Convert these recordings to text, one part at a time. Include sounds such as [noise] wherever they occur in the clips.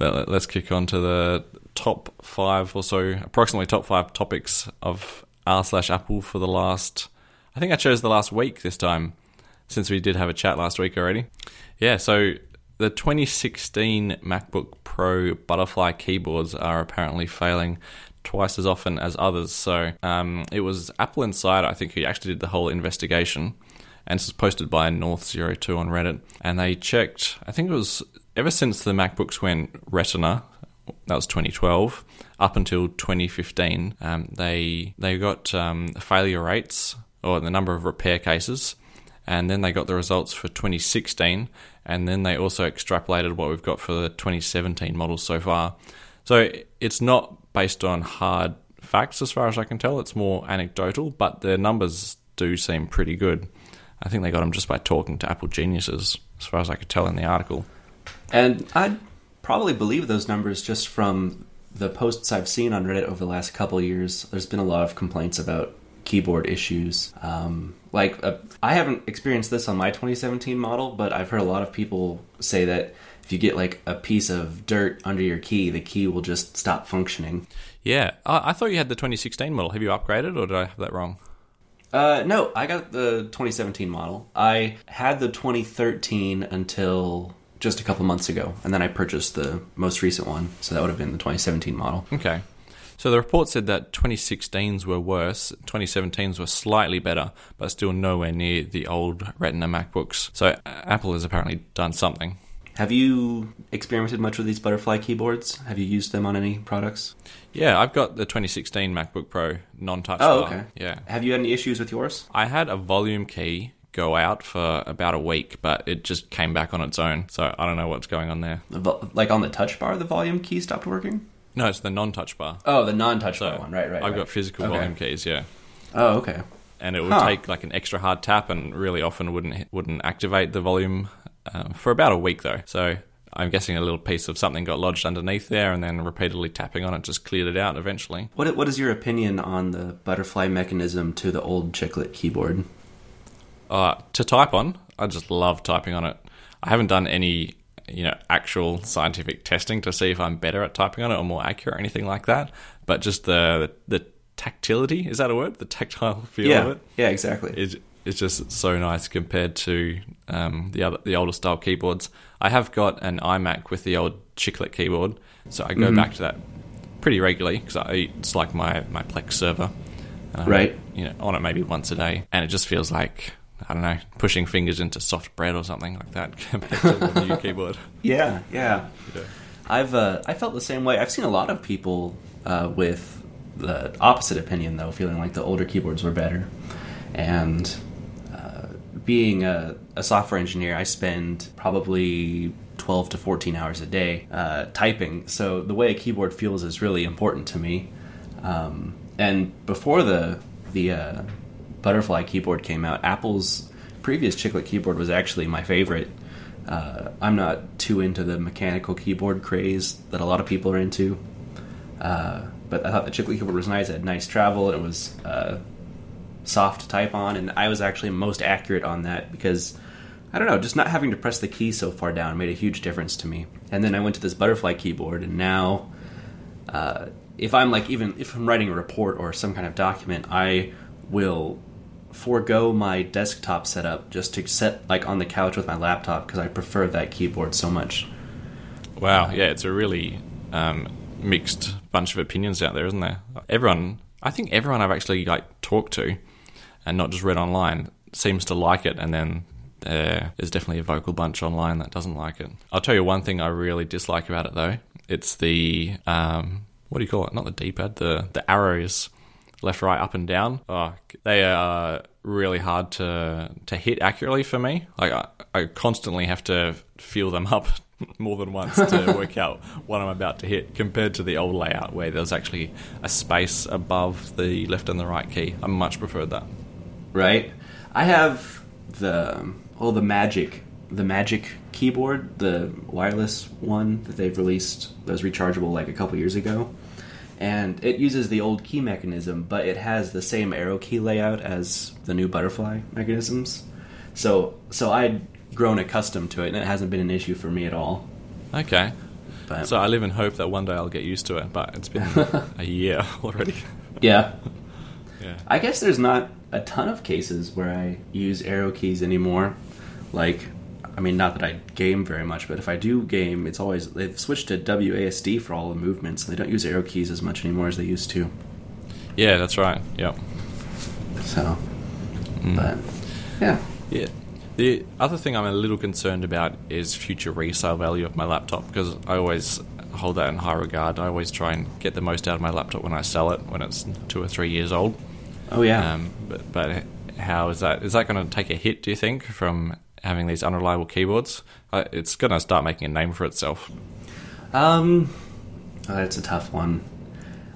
Let's kick on to the top five or so, approximately top five topics of r slash Apple for the last. I think I chose the last week this time, since we did have a chat last week already. Yeah, so the 2016 MacBook Pro butterfly keyboards are apparently failing twice as often as others. So um, it was Apple Insider, I think, who actually did the whole investigation. And this was posted by North02 on Reddit. And they checked, I think it was ever since the MacBooks went Retina, that was 2012, up until 2015, um, they, they got um, failure rates or the number of repair cases. And then they got the results for 2016. And then they also extrapolated what we've got for the 2017 models so far. So it's not based on hard facts as far as I can tell. It's more anecdotal, but the numbers do seem pretty good. I think they got them just by talking to Apple geniuses, as far as I could tell in the article. And I'd probably believe those numbers just from the posts I've seen on Reddit over the last couple years. There's been a lot of complaints about keyboard issues. Um, like, uh, I haven't experienced this on my 2017 model, but I've heard a lot of people say that if you get like a piece of dirt under your key, the key will just stop functioning. Yeah, I, I thought you had the 2016 model. Have you upgraded, or did I have that wrong? Uh, no, I got the 2017 model. I had the 2013 until just a couple months ago, and then I purchased the most recent one. So that would have been the 2017 model. Okay. So the report said that 2016s were worse, 2017s were slightly better, but still nowhere near the old Retina MacBooks. So uh, Apple has apparently done something. Have you experimented much with these butterfly keyboards? Have you used them on any products? Yeah, I've got the 2016 MacBook Pro non-touch Oh, bar. okay. Yeah. Have you had any issues with yours? I had a volume key go out for about a week, but it just came back on its own. So I don't know what's going on there. The vo- Like on the touch bar, the volume key stopped working? No, it's the non-touch bar. Oh, the non-touch So bar one. Right, right. I've right. got physical Okay. volume keys, yeah. Oh, okay. And it would Huh. take like an extra hard tap, and really often wouldn't wouldn't activate the volume um, for about a week though. So I'm guessing a little piece of something got lodged underneath there, and then repeatedly tapping on it just cleared it out eventually. What What is your opinion on the butterfly mechanism to the old chiclet keyboard? Uh, to type on, I just love typing on it. I haven't done any, you know, actual scientific testing to see if I'm better at typing on it or more accurate or anything like that. But just the the, tactility is that a word? The tactile feel yeah, of it yeah, exactly. is is just so nice compared to um, the other the older style keyboards. I have got an iMac with the old chiclet keyboard, so I go back to that pretty regularly because it's like my my Plex server. I'm, Right. You know, on it maybe once a day, and it just feels like I don't know, pushing fingers into soft bread or something like that [laughs] compared to the new keyboard. [laughs] Yeah, yeah. I've uh, I felt the same way. I've seen a lot of people uh, with the opposite opinion, though, feeling like the older keyboards were better. And uh, being a, a software engineer, I spend probably 12 to 14 hours a day uh, typing. So the way a keyboard feels is really important to me. Um, and before the the uh, butterfly keyboard came out, Apple's previous chiclet keyboard was actually my favorite. Uh, I'm not too into the mechanical keyboard craze that a lot of people are into. Uh, but I thought the chiclet keyboard was nice. It had nice travel. It was uh, soft to type on, and I was actually most accurate on that because I don't know, just not having to press the key so far down made a huge difference to me. And then I went to this butterfly keyboard, and now uh, if I'm like even if I'm writing a report or some kind of document, I will forego my desktop setup just to sit like on the couch with my laptop because I prefer that keyboard so much. Wow, yeah, it's a really um, mixed bunch of opinions out there, isn't there? Everyone, I think everyone I've actually like talked to, and not just read online, seems to like it, and then there is definitely a vocal bunch online that doesn't like it. I'll tell you one thing I really dislike about it though. It's the um, what do you call it? Not the D-pad, the the arrows, left, right, up, and down. Oh, they are really hard to to hit accurately for me. Like I, I constantly have to feel them up [laughs] more than once to [laughs] work out what I'm about to hit compared to the old layout where there's actually a space above the left and the right key. I much preferred that. right? I have the oh the Magic the Magic keyboard, the wireless one that they've released that was rechargeable like a couple years ago. And it uses the old key mechanism, but it has the same arrow key layout as the new butterfly mechanisms. So so I'd grown accustomed to it and it hasn't been an issue for me at all. Okay. But So I live in hope that one day I'll get used to it, but it's been [laughs] a year [laughs] already. yeah, [laughs] Yeah. I guess there's not a ton of cases where I use arrow keys anymore. Like, I mean, not that I game very much, but if I do game, it's always they've switched to WASD for all the movements, and they don't use arrow keys as much anymore as they used to. Yeah, that's right. Yep. So, Mm. but yeah, Yeah. The other thing I'm a little concerned about is future resale value of my laptop because I always hold that in high regard. I always try and get the most out of my laptop when I sell it when it's two or three years old. oh yeah. Um, but but how is that? Is that going to take a hit? Do you think from having these unreliable keyboards? It's going to start making a name for itself. Um, oh, that's a tough one.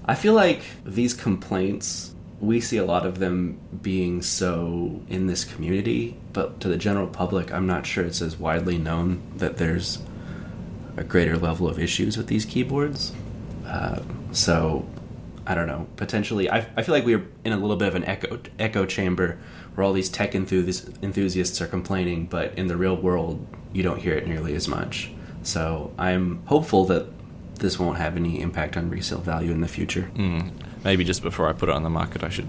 I feel like these complaints, we see a lot of them being so in this community, but to the general public, I'm not sure it's as widely known that there's a greater level of issues with these keyboards. Uh, so, I don't know. Potentially, I, I feel like we're in a little bit of an echo echo chamber where all these tech enthusi- enthusiasts are complaining, but in the real world, you don't hear it nearly as much. So, I'm hopeful that this won't have any impact on resale value in the future. Mm. Maybe just before I put it on the market, I should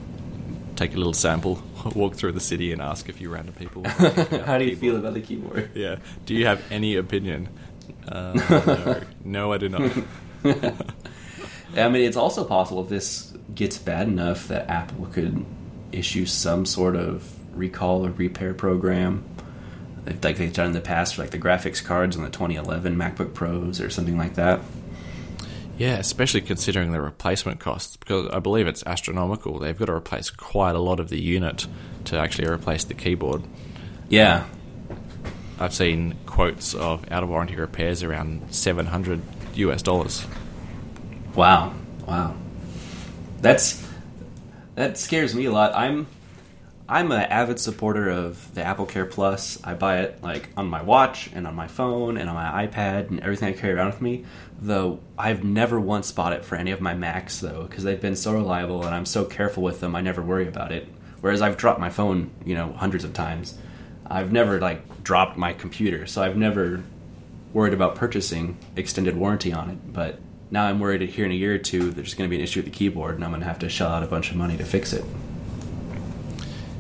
take a little sample, [laughs] walk through the city, and ask a few random people. [laughs] How do you feel about the keyboard? Yeah. Do you have any opinion? Uh, no. no, I do not. [laughs] I mean, it's also possible if this gets bad enough that Apple could issue some sort of recall or repair program, like they've done in the past for like the graphics cards on the 2011 MacBook Pros or something like that. Yeah, especially considering the replacement costs, because I believe it's astronomical. They've got to replace quite a lot of the unit to actually replace the keyboard. Yeah, um, I've seen quotes of out of warranty repairs around 700 US dollars. Wow, wow, that's that scares me a lot. I'm I'm an avid supporter of the Apple Care Plus. I buy it like on my watch and on my phone and on my iPad and everything I carry around with me. Though I've never once bought it for any of my Macs though, because they've been so reliable and I'm so careful with them. I never worry about it. Whereas I've dropped my phone, you know, hundreds of times. I've never like dropped my computer, so I've never worried about purchasing extended warranty on it. But now I'm worried that here in a year or two there's going to be an issue with the keyboard, and I'm going to have to shell out a bunch of money to fix it.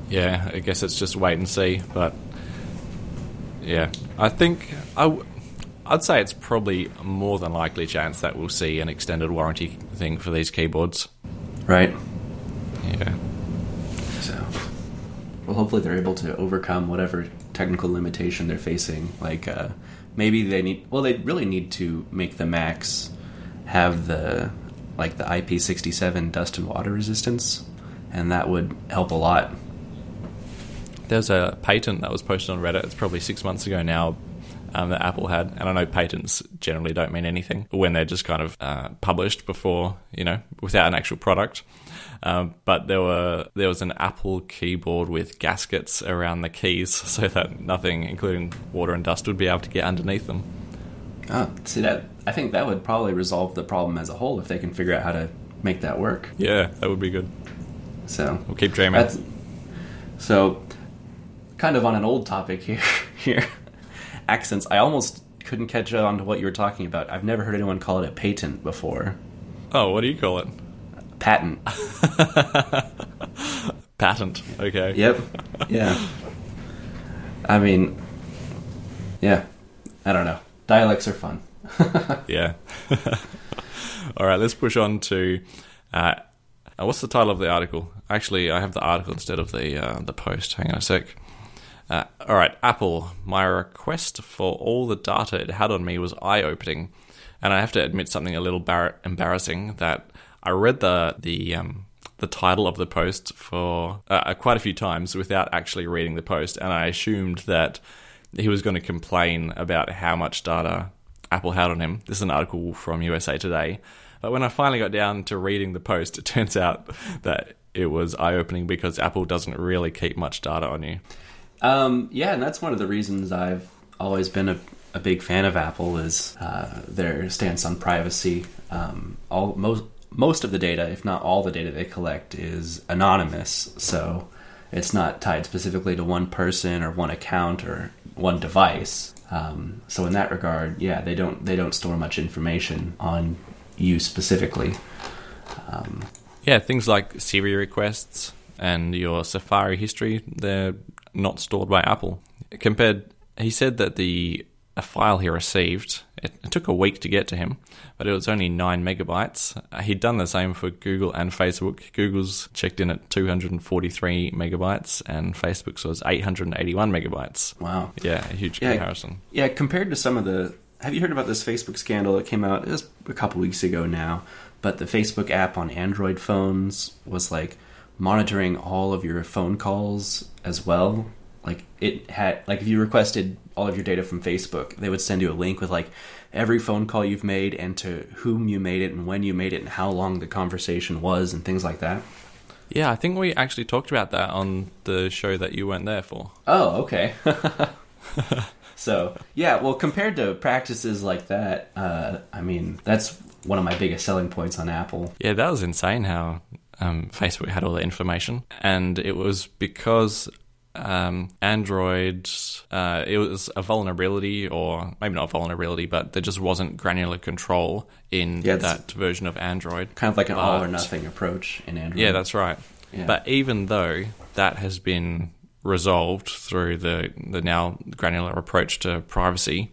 Yeah, I guess it's just wait and see. But yeah, I think I w- I'd say it's probably more than likely chance that we'll see an extended warranty thing for these keyboards. Right. Yeah. So, well, hopefully they're able to overcome whatever technical limitation they're facing. Like, uh, maybe they need. Well, they really need to make the Macs have the like the IP67 dust and water resistance, and that would help a lot. There's a patent that was posted on Reddit. It's probably six months ago now. Um, that Apple had, and I know patents generally don't mean anything when they're just kind of uh, published before, you know, without an actual product. Um, but there were there was an Apple keyboard with gaskets around the keys, [laughs] so that nothing, including water and dust, would be able to get underneath them. Oh, see that? I think that would probably resolve the problem as a whole if they can figure out how to make that work. Yeah, that would be good. So We'll keep dreaming. That's, so, kind of on an old topic here. [laughs] Here, accents. I almost couldn't catch on to what you were talking about. I've never heard anyone call it a patent before. Oh, what do you call it? Patent. [laughs] Patent. Okay. Yep. Yeah. I mean, yeah. I don't know. Dialects are fun. [laughs] Yeah. [laughs] All right, let's push on to uh, uh, what's the title of the article? Actually, I have the article instead of the uh, the post. Hang on a sec. Uh, all right, Apple. My request for all the data it had on me was eye opening, and I have to admit something a little bar- embarrassing. That I read the the um, the title of the post for uh, quite a few times without actually reading the post, and I assumed that he was going to complain about how much data Apple had on him. This is an article from USA Today. But when I finally got down to reading the post, it [laughs] turns out that it was eye opening because Apple doesn't really keep much data on you. Um, yeah, and that's one of the reasons I've always been a, a big fan of Apple is uh, their stance on privacy. Um, all most most of the data, if not all the data they collect, is anonymous, so it's not tied specifically to one person or one account or one device. Um, so in that regard, yeah, they don't they don't store much information on you specifically. Um, yeah, things like Siri requests and your Safari history, they're not stored by Apple. Compared, he said that the a file he received, it, it, took a week to get to him, but it was only 9 megabytes. He'd done the same for Google and Facebook. Google's checked in at 243 megabytes, and Facebook's was 881 megabytes. Wow. Yeah, a huge yeah, comparison. Yeah, compared to some of the. Have you heard about this Facebook scandal that came out? It was a couple weeks ago now, but the Facebook app on Android phones was like monitoring all of your phone calls as well. Like it had like if you requested all of your data from Facebook, they would send you a link with like every phone call you've made and to whom you made it and when you made it and how long the conversation was and things like that. Yeah, I think we actually talked about that on the show that you weren't there for. Oh, okay. [laughs] so, yeah, well, compared to practices like that, uh, I mean, that's one of my biggest selling points on Apple. Yeah, that was insane how um, Facebook had all the information, and it was because um, Android, uh, it was a vulnerability, or maybe not a vulnerability, but there just wasn't granular control in yeah, that version of Android. Kind of like an but, all or nothing approach in Android. Yeah, that's right. Yeah. But even though that has been resolved through the the now granular approach to privacy,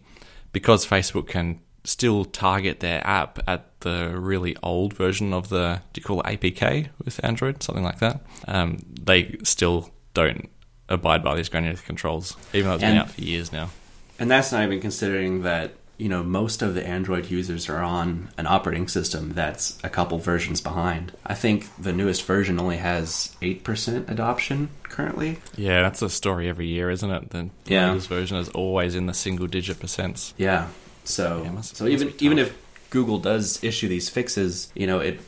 because Facebook can still target their app at the really old version of the do you call it APK with Android, something like that. Um, they still don't abide by these granular controls, even though it's and, been out for years now. And that's not even considering that you know most of the Android users are on an operating system that's a couple versions behind. I think the newest version only has eight percent adoption currently. Yeah, that's a story every year, isn't it? The yeah. latest version is always in the single digit percents. Yeah. So yeah, must, so even even if Google does issue these fixes, you know it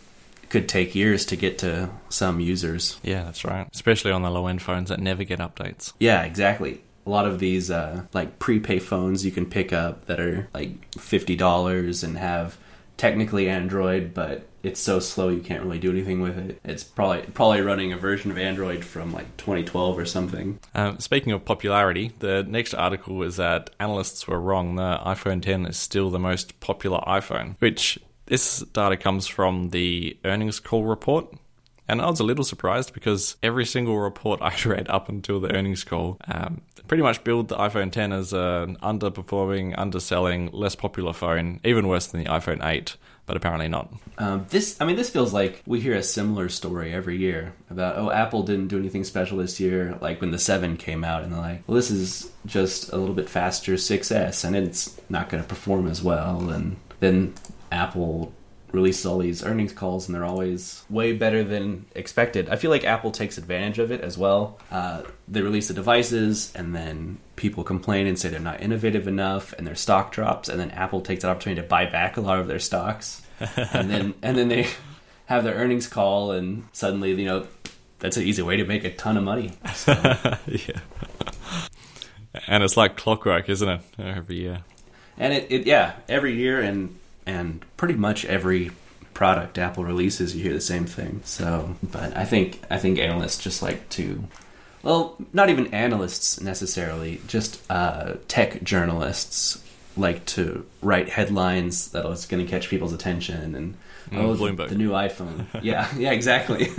could take years to get to some users. Yeah, that's right. Especially on the low end phones that never get updates. Yeah, exactly. A lot of these uh, like prepay phones you can pick up that are like fifty dollars and have technically Android, but it's so slow you can't really do anything with it. It's probably probably running a version of Android from like 2012 or something. Um, speaking of popularity, the next article was that analysts were wrong. The iPhone 10 is still the most popular iPhone, which this data comes from the earnings call report. And I was a little surprised because every single report [laughs] I read up until the earnings call um, pretty much billed the iPhone 10 as an underperforming, underselling, less popular phone, even worse than the iPhone 8 but apparently not. Um, this, I mean, this feels like we hear a similar story every year about, oh, Apple didn't do anything special this year, like when the 7 came out, and they're like, well, this is just a little bit faster 6S, and it's not going to perform as well. And then Apple releases all these earnings calls and they're always way better than expected. I feel like Apple takes advantage of it as well. Uh, they release the devices and then people complain and say they're not innovative enough and their stock drops and then Apple takes that opportunity to buy back a lot of their stocks. [laughs] and then and then they have their earnings call and suddenly, you know, that's an easy way to make a ton of money. [laughs] So. yeah. And it's like clockwork, isn't it? Every year. And it, it yeah, every year and and pretty much every product Apple releases, you hear the same thing. So, but I think I think analysts just like to, well, not even analysts necessarily, just uh, tech journalists like to write headlines that are going to catch people's attention and mm, oh the, the, new iPhone. [laughs] yeah, yeah, exactly.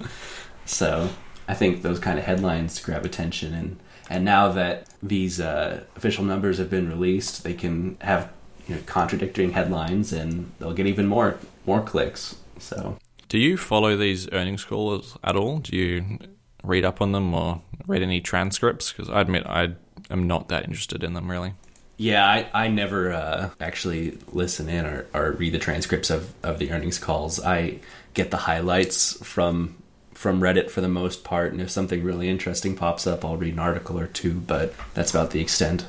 [laughs] so I think those kind of headlines grab attention and. And now that these uh, official numbers have been released, they can have you know, contradicting headlines, and they'll get even more more clicks. So, do you follow these earnings calls at all? Do you read up on them or read any transcripts? Because I admit I am not that interested in them really. Yeah, I, I never uh, actually listen in or, or read the transcripts of, of the earnings calls. I get the highlights from from Reddit for the most part, and if something really interesting pops up, I'll read an article or two. But that's about the extent.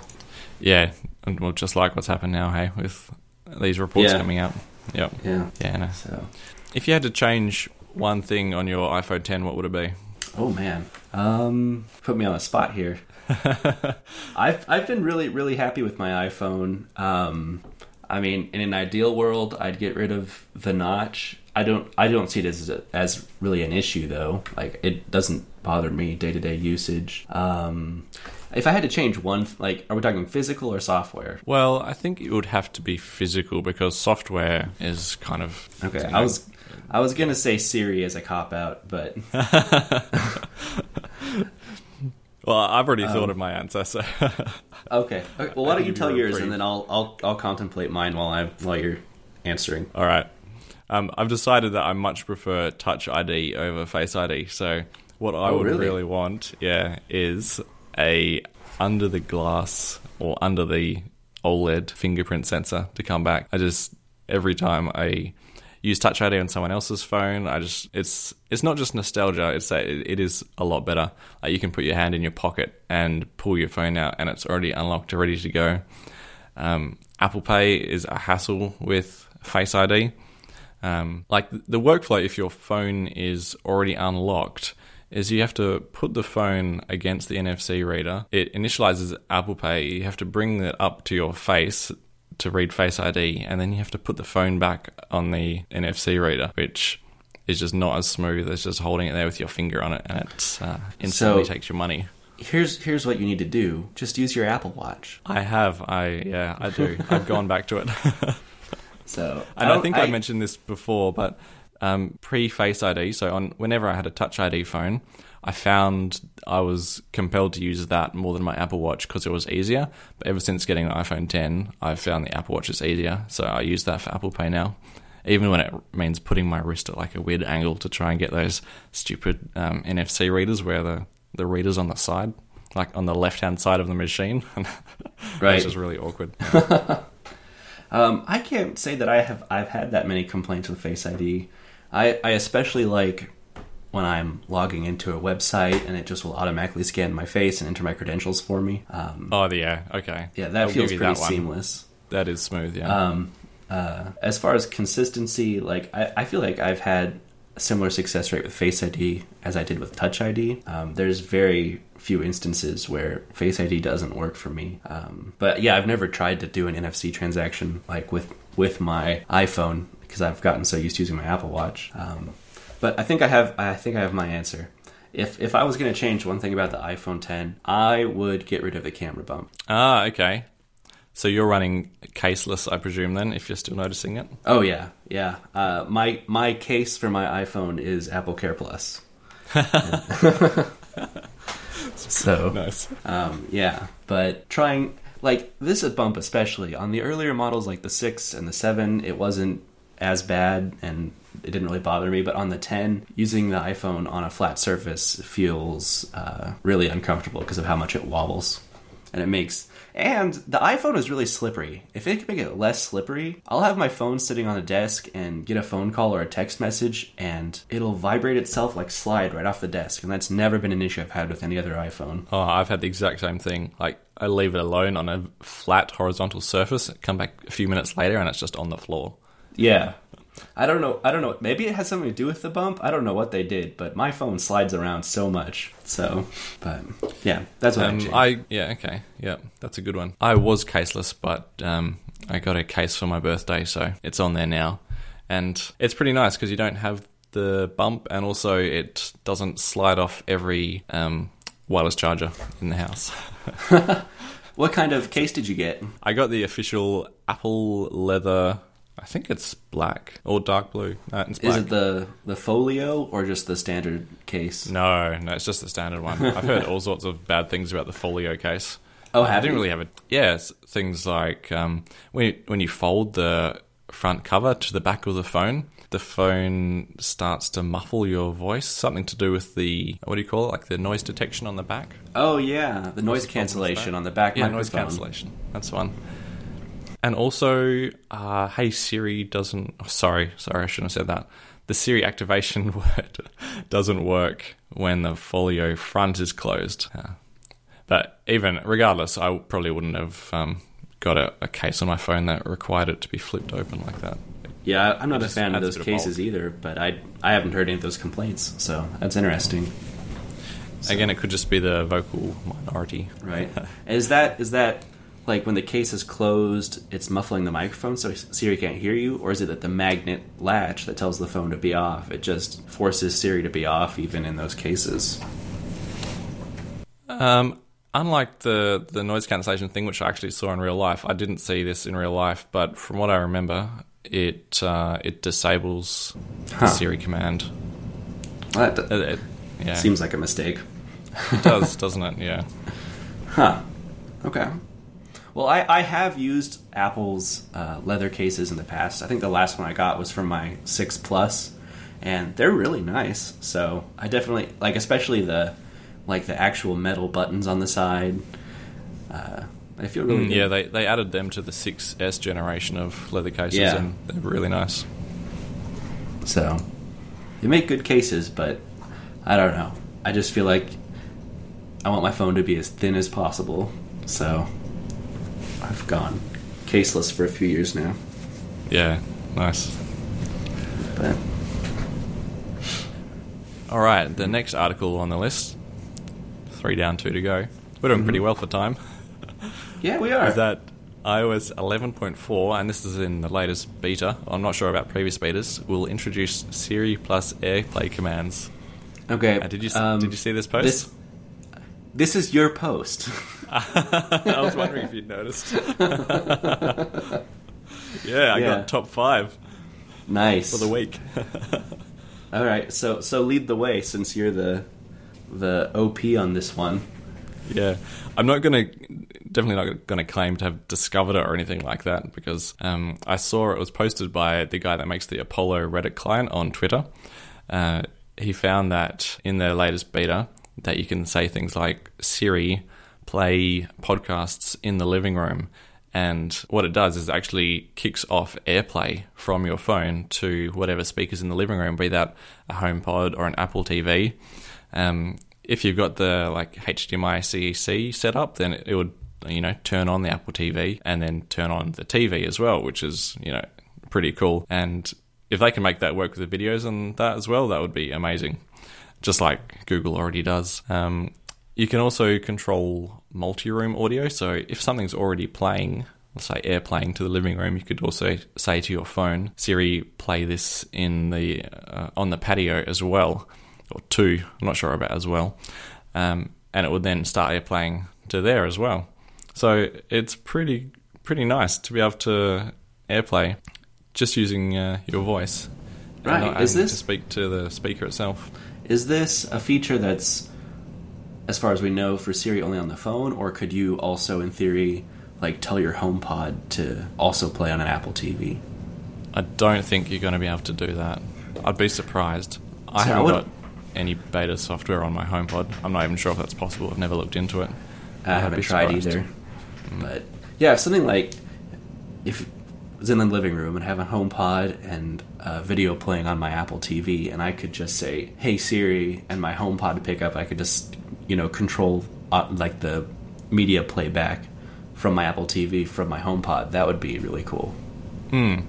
Yeah, and well, just like what's happened now, hey, with these reports yeah. coming out. Yep. Yeah. Yeah. No. So, if you had to change one thing on your iPhone 10, what would it be? Oh man, um, put me on the spot here. [laughs] I've I've been really really happy with my iPhone. Um, I mean, in an ideal world, I'd get rid of the notch. I don't I don't see it as as really an issue though. Like it doesn't bother me day to day usage. Um, If I had to change one, like, are we talking physical or software? Well, I think it would have to be physical because software is kind of Okay, you know, I was, I was gonna say Siri as a cop out, but [laughs] Well, I've already Um, thought of my answer, so [laughs] okay. okay well, why don't you you tell yours brief. and then I'll, I'll, I'll contemplate mine while I'm while you're answering. all right. Um, I've decided that I much prefer Touch ID over Face ID. So what I Oh, would really? really want, yeah, is a under the glass or under the OLED fingerprint sensor to come back. I just every time I use Touch ID on someone else's phone, I just it's it's not just nostalgia. It's it, it is a lot better. Like you can put your hand in your pocket and pull your phone out, and it's already unlocked, ready to go. Um, Apple Pay is a hassle with Face ID. Um, like the workflow, if your phone is already unlocked, is you have to put the phone against the NFC reader. It initializes Apple Pay. You have to bring it up to your face to read Face ID, and then you have to put the phone back on the NFC reader, which is just not as smooth as just holding it there with your finger on it, and it uh, instantly So- takes your money. Here's, here's what you need to do. Just use your Apple Watch. I have, I yeah, I do. I've gone back to it. [laughs] So, And I, don't- think I, mentioned this before, but um, pre Face ID, so on whenever I had a Touch ID phone, I found I was compelled to use that more than my Apple Watch because it was easier. But ever since getting the iPhone 10, I've found the Apple Watch is easier, so I use that for Apple Pay now. Even when it means putting my wrist at like a weird angle to try and get those stupid um, NFC readers where the, the reader's on the side, like on the left hand side of the machine. [laughs] Right. It's just really awkward. [laughs] Um, I can't say that I have I've had that many complaints with Face ID. I, I especially like when I'm logging into a website and it just will automatically scan my face and enter my credentials for me. Um, oh, yeah, okay. yeah, that I'll feels pretty that seamless. That is smooth, yeah. Um, uh, as far as consistency, like I, I feel like I've had a similar success rate with Face ID as I did with Touch ID. Um, there's very few instances where Face ID doesn't work for me. Um, but yeah, I've never tried to do an NFC transaction like with with my iPhone because I've gotten so used to using my Apple Watch. Um, but I think I have I think I have my answer. If if I was going to change one thing about the iPhone 10, I would get rid of the camera bump. Ah, okay. So you're running caseless, I presume, then, if you're still noticing it? Oh yeah, yeah. Uh, my my case for my iPhone is Apple Care Plus. [laughs] so Nice. um, yeah, but trying like this is bump especially on the earlier models like the six and the seven, it wasn't as bad and it didn't really bother me. But on the ten, using the iPhone on a flat surface feels uh, really uncomfortable because of how much it wobbles, and it makes. And the iPhone is really slippery. If it can make it less slippery, I'll have my phone sitting on the desk and get a phone call or a text message, and it'll vibrate itself like slide right off the desk. And that's never been an issue I've had with any other iPhone. Oh, I've had the exact same thing. Like, I leave it alone on a flat horizontal surface, come back a few minutes later, and it's just on the floor. Yeah. I don't know. I don't know. Maybe it has something to do with the bump. I don't know what they did, but my phone slides around so much. So, but yeah, that's what Um, I. I yeah okay yeah that's a good one. I was caseless, but um, I got a case for my birthday, so it's on there now, and it's pretty nice because you don't have the bump, and also it doesn't slide off every um, wireless charger in the house. [laughs] What kind of case did you get? I got the official Apple leather. I think it's black or dark blue. No, it's black. Is it the the folio or just the standard case? No, no, it's just the standard one. [laughs] I've heard all sorts of bad things about the folio case. Oh, I didn't you? really have it. Yeah, things like um, when you, when you fold the front cover to the back of the phone, the phone starts to muffle your voice. Something to do with the what do you call it? Like the noise detection on the back. Oh yeah, the noise the problem with cancellation on the back Yeah, microphone. noise cancellation. That's one. And also, uh, Hey Siri doesn't. oh, sorry, sorry, I shouldn't have said that. The Siri activation [laughs] word doesn't work when the folio front is closed. Uh, but even regardless, I probably wouldn't have um, got a, a case on my phone that required it to be flipped open like that. Yeah, I'm not a fan of those of cases bulk. either, but I I haven't heard any of those complaints, so that's interesting. Again, it could just be the vocal minority. Right? is that is that like when the case is closed, it's muffling the microphone so Siri can't hear you, or is it that the magnet latch that tells the phone to be off? It just forces Siri to be off even in those cases. Um, unlike the the noise cancellation thing, which I actually saw in real life, I didn't see this in real life, but from what I remember, it uh, it disables Huh. the Siri command. That It, it- yeah, seems like a mistake. it does, [laughs] doesn't it? Yeah. Huh. Okay. Well, I, I have used Apple's uh, leather cases in the past. I think the last one I got was from my 6 Plus, and they're really nice. So I definitely like, especially the like the actual metal buttons on the side. Uh, they feel really Mm, good. yeah, they, they added them to the 6S generation of leather cases, Yeah. and they're really nice. So they make good cases, but I don't know. I just feel like I want my phone to be as thin as possible. So I've gone caseless for a few years now. Yeah, nice. But All right, the next article on the list, three down, two to go. We're doing pretty well for time. yeah, we are. Is that iOS 11.4, and this is in the latest beta. I'm not sure about previous betas. Will introduce Siri plus AirPlay commands. okay? Uh, did you um, did you see this post? This, this is your post. [laughs] I was wondering if you'd noticed. [laughs] yeah, I Yeah. got top five nice for the week. [laughs] All right, so so lead the way since you're the the OP on this one. Yeah, I'm not gonna definitely not gonna claim to have discovered it or anything like that because um, I saw it was posted by the guy that makes the Apollo Reddit client on Twitter. Uh, he found that in their latest beta that you can say things like Siri play podcasts in the living room. And what it does is actually kicks off AirPlay from your phone to whatever speakers in the living room, be that a HomePod or an Apple TV. Um, if you've got the like HDMI CEC set up, then it would you know turn on the Apple TV and then turn on the TV as well, which is you know pretty cool. And if they can make that work with the videos and that as well, that would be amazing. Just like Google already does. Um, you can also control multi-room audio. So if something's already playing, let's say airplaying to the living room, you could also say to your phone, Siri, play this in the uh, on the patio as well, or two. I'm not sure about as well, um, and it would then start airplaying to there as well. So it's pretty pretty nice to be able to airplay just using uh, your voice. Right. Is this- to speak to the speaker itself? Is this a feature that's, as far as we know, for Siri only on the phone, or could you also, in theory, like tell your HomePod to also play on an Apple TV? I don't think you're going to be able to do that. I'd be surprised. I I haven't would- got any beta software on my HomePod. I'm not even sure if that's possible. I've never looked into it. I I'd haven't tried surprised. either. Mm. But yeah, if something like if I was in the living room and have a HomePod and a video playing on my Apple TV, and I could just say, "Hey Siri," and my HomePod to pick up, I could just you know control uh, like the media playback from my Apple TV from my HomePod. That would be really cool. Hmm.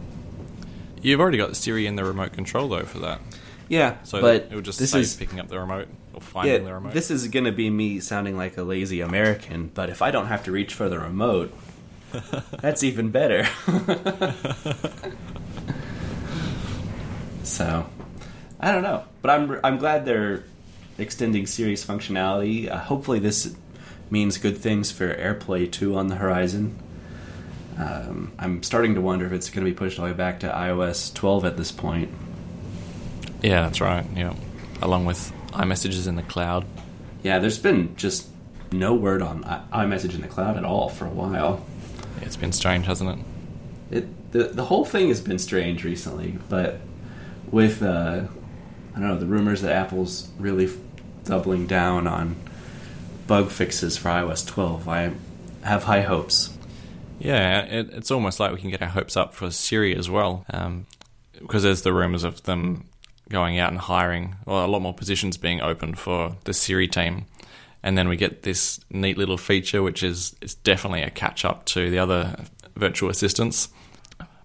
You've already got Siri in the remote control though for that, Yeah, so but it would just this save is picking up the remote or finding the yeah, remote. this is gonna be me sounding like a lazy American. But if I don't have to reach for the remote, that's even better. [laughs] so, I don't know, but I'm I'm glad they're extending Siri's functionality. Uh, hopefully, this means good things for AirPlay 2 on the horizon. Um, I'm starting to wonder if it's going to be pushed all the way back to iOS 12 at this point. yeah, that's right. Yeah, along with iMessages in the cloud. Yeah, there's been just no word on iMessage in the cloud at all for a while. It's been strange, hasn't it? It the the whole thing has been strange recently, but with uh, I don't know the rumors that Apple's really doubling down on bug fixes for iOS 12, I have high hopes. Yeah, it, it's almost like we can get our hopes up for Siri as well, um, because there's the rumors of them going out and hiring, or a lot more positions being open for the Siri team, and then we get this neat little feature, which is is definitely a catch up to the other virtual assistants,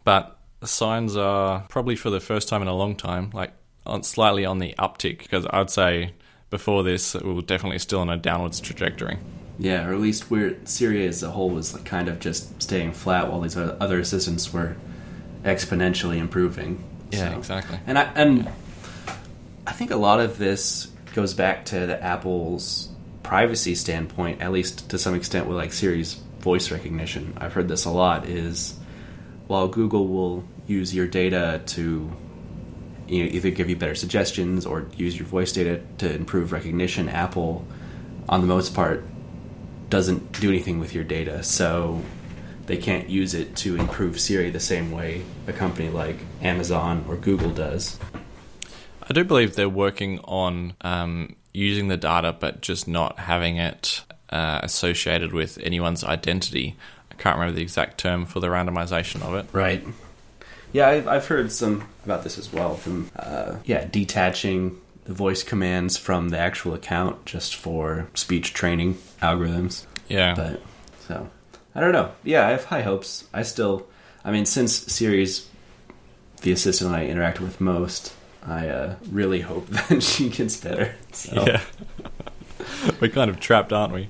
but the signs are probably for the first time in a long time, like on, slightly on the uptick, because I'd say before this we were definitely still on a downwards trajectory. Yeah, or at least where Siri as a whole was like kind of just staying flat while these other assistants were exponentially improving. Yeah, So- exactly. And I and I think a lot of this goes back to the Apple's privacy standpoint, at least to some extent with like Siri's voice recognition, I've heard this a lot. Is while Google will use your data to you know, either give you better suggestions or use your voice data to improve recognition, Apple, on the most part, doesn't do anything with your data. So they can't use it to improve Siri the same way a company like Amazon or Google does. I do believe they're working on um, using the data, but just not having it uh, associated with anyone's identity. I can't remember the exact term for the randomization of it. Right. Yeah, I've, I've heard some about this as well. From uh, yeah, detaching the voice commands from the actual account just for speech training algorithms. Yeah. But so I don't know. Yeah, I have high hopes. I still, I mean, since Siri's the assistant I interact with most, I uh, really hope [laughs] that she gets better. So. Yeah. We're kind of trapped, aren't we?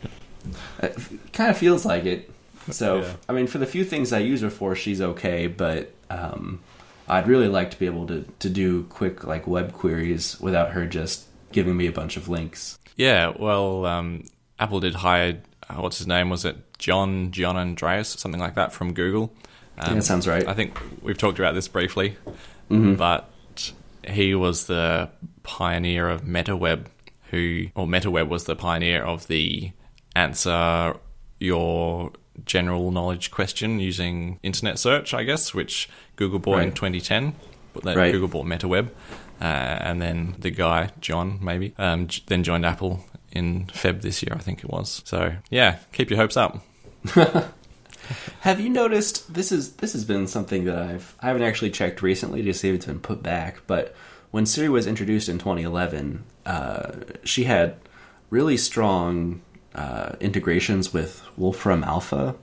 It kind of feels like it. So, Yeah. I mean, for the few things I use her for, she's okay, but um, I'd really like to be able to, to do quick, like, web queries without her just giving me a bunch of links. Yeah, well, um, Apple did hire, uh, what's his name? Was it John, John Andreas, something like that from Google? Um, Yeah, that sounds right. I think we've talked about this briefly, Mhm. but he was the pioneer of MetaWeb, who, or MetaWeb was the pioneer of the answer your general knowledge question using internet search, I guess, which Google bought in 2010. But then Right. Google bought MetaWeb, uh, and then the guy John maybe um, j- then joined Apple in Feb this year, I think it was. So yeah, keep your hopes up. [laughs] [laughs] Have you noticed this is this has been something that I've I haven't actually checked recently to see if it's been put back, but when Siri was introduced in 2011, uh, she had really strong uh, integrations with Wolfram Alpha,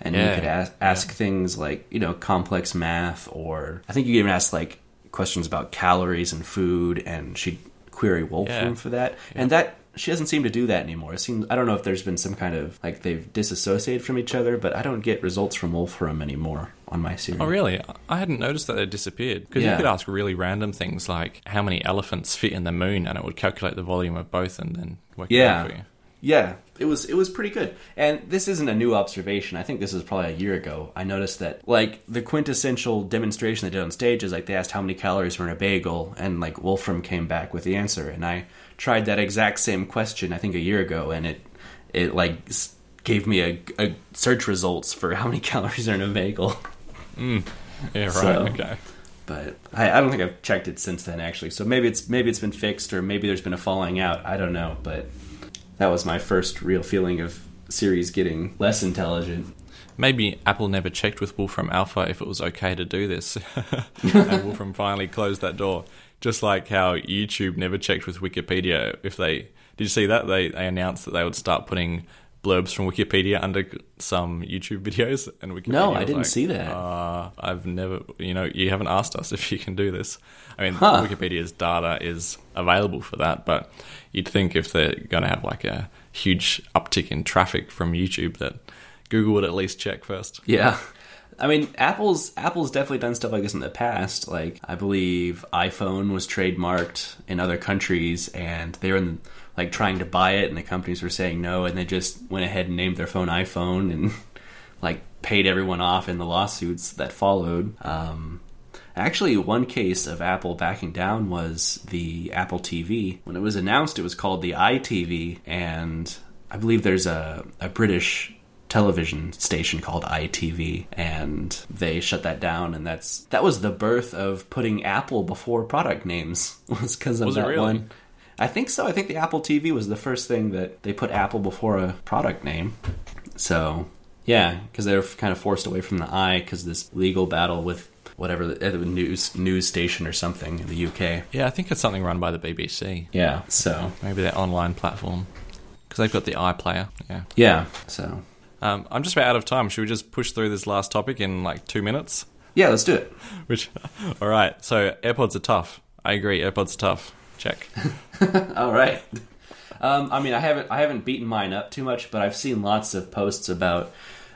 and Yeah. you could ask, ask things like you know complex math, or I think you could even ask like questions about calories and food, and she'd query Wolfram Yeah. for that, and that. She doesn't seem to do that anymore. It seems I don't know if there's been some kind of like they've disassociated from each other, but I don't get results from Wolfram anymore on my series. Oh, really? I hadn't noticed that they disappeared. Because you could ask really random things like how many elephants fit in the moon, and it would calculate the volume of both and then work it out for you. Yeah, it was it was pretty good. And this isn't a new observation. I think this is probably a year ago. I noticed that like the quintessential demonstration they did on stage is like they asked how many calories were in a bagel and like Wolfram came back with the answer and I tried that exact same question I think a year ago and it it like gave me a, a search results for how many [laughs] calories are in a bagel. Mm. Yeah, right. So- Okay. But I, I don't think I've checked it since then actually. So maybe it's maybe it's been fixed or maybe there's been a falling out. I don't know, but that was my first real feeling of Siri's getting less intelligent. Maybe Apple never checked with Wolfram Alpha if it was okay to do this, [laughs] and Wolfram finally closed that door. Just like how YouTube never checked with Wikipedia if they did you see that they they announced that they would start putting blurbs from Wikipedia under some YouTube videos and Wikipedia. No, I didn't like, see that. Uh, I've never, you know, you haven't asked us [laughs] if you can do this. I mean, Huh. Wikipedia's data is available for that, but you'd think if they're going to have like a huge uptick in traffic from YouTube that Google would at least check first. Yeah. I mean, Apple's Apple's definitely done stuff like this in the past. Like, I believe iPhone was trademarked in other countries, and they were in, like trying to buy it, and the companies were saying no, and they just went ahead and named their phone iPhone, and [laughs] like paid everyone off in the lawsuits that followed. Um, actually, one case of Apple backing down was the Apple TV. When it was announced, it was called the iTV, and I believe there's a, a British television station called ITV and they shut that down and that's that was the birth of putting Apple before product names [laughs] was because of Was it that really? one. I think so. I think the Apple TV was the first thing that they put Apple before a product name. So, yeah, because they were kind of forced away from the i because this legal battle with whatever the, uh, news news station or something in the UK. Yeah, I think it's something run by the BBC. Yeah. So, Maybe their online platform. Because they've got the iPlayer. Yeah. yeah. So, Um, I'm just about out of time. Should we just push through this last topic in like two minutes? yeah, let's do it. Which, [laughs] all right. So AirPods are tough. I agree. AirPods are tough. Check. [laughs] All right. Um, I mean, I haven't I haven't beaten mine up too much, but I've seen lots of posts about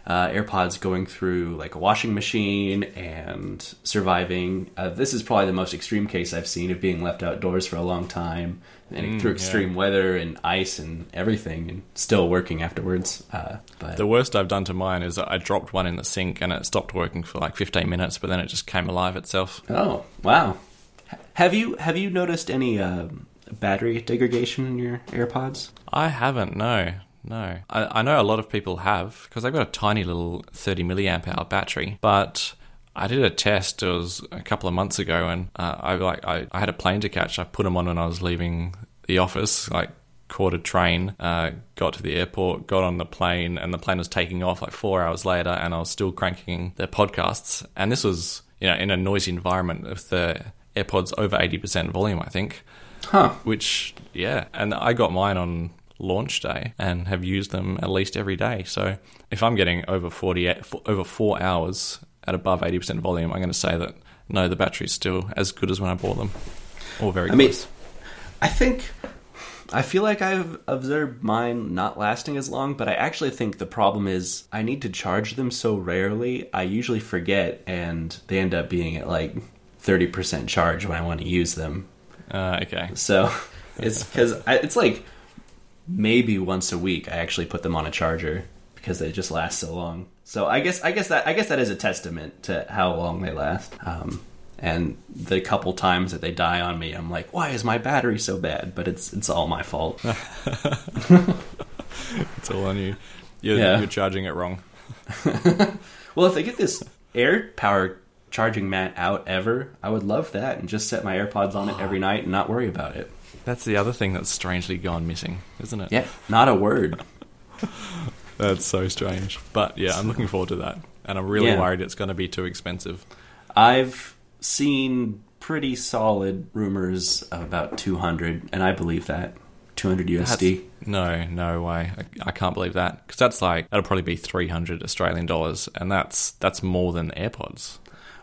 uh, AirPods going through like a washing machine and surviving. Uh, this is probably the most extreme case I've seen of being left outdoors for a long time and Mm, through yeah. extreme weather and ice and everything, and still working afterwards. Uh, but The worst I've done to mine is I dropped one in the sink and it stopped working for like 15 minutes, but then it just came alive itself. oh wow, have you have you noticed any um battery degradation in your AirPods? I haven't, no. No. I, I know a lot of people have because they've got a tiny little 30 milliamp hour battery, but I did a test. It was a couple of months ago, and uh, I like I, I had a plane to catch. I put them on when I was leaving the office, like caught a train, uh, got to the airport, got on the plane, and the plane was taking off like four hours later, and I was still cranking their podcasts. And this was, you know, in a noisy environment with the AirPods over 80% volume, I think Huh. which yeah and i got mine on launch day and have used them at least every day so if i'm getting over 40 over 4 hours at above 80% volume i'm going to say that no the battery's still as good as when i bought them or very I mean, I think I feel like I've observed mine not lasting as long, but I actually think the problem is I need to charge them so rarely. I usually forget, and they end up being at like thirty percent charge when I want to use them. uh, okay So it's because it's like maybe once a week I actually put them on a charger because they just last so long. So I guess I guess that I guess that is a testament to how long they last. Um, and the couple times that they die on me, I'm like, why is my battery so bad? But it's it's all my fault. [laughs] it's all on you you're, Yeah. you're charging it wrong [laughs] well, if they get this AirPower charging mat out ever, I would love that and just set my AirPods on it [gasps] every night and not worry about it. that's the other thing that's strangely gone missing isn't it Yeah, not a word. [laughs] that's so strange but yeah i'm looking forward to that and i'm really Yeah. worried it's going to be too expensive I've seen pretty solid rumors of about 200, and I believe that 200 USD. No, no way. I, I can't believe that because that's like that'll probably be three hundred Australian dollars, and that's that's more than AirPods.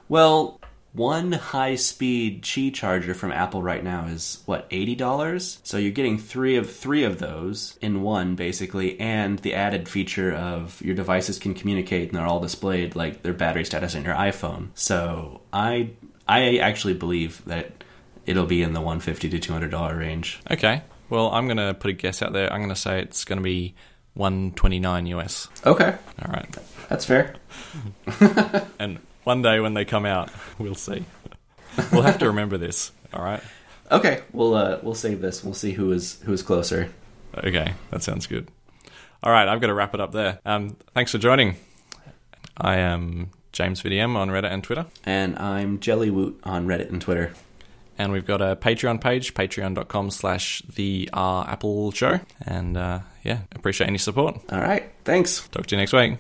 Well, one high-speed Qi charger from Apple right now is what eighty dollars. So you're getting three of three of those in one, basically, and the added feature of your devices can communicate and they're all displayed like their battery status in your iPhone. So I I actually believe that it'll be in the one fifty to two hundred dollar range. Okay, well I'm gonna put a guess out there. I'm gonna say it's gonna be one twenty nine US. Okay, All right, that's fair. [laughs] and one day when they come out, [laughs] we'll see. We'll have to remember this. All right. Okay, we'll uh, we'll save this. We'll see who is who is closer. Okay, that sounds good. All right, I've got to wrap it up there. Um, thanks for joining. I am James VDM on Reddit and Twitter. And I'm Jellywoot on Reddit and Twitter. And we've got a Patreon page, patreon.com slash the R Apple Show. And uh, yeah, appreciate any support. All right, thanks. Talk to you next week.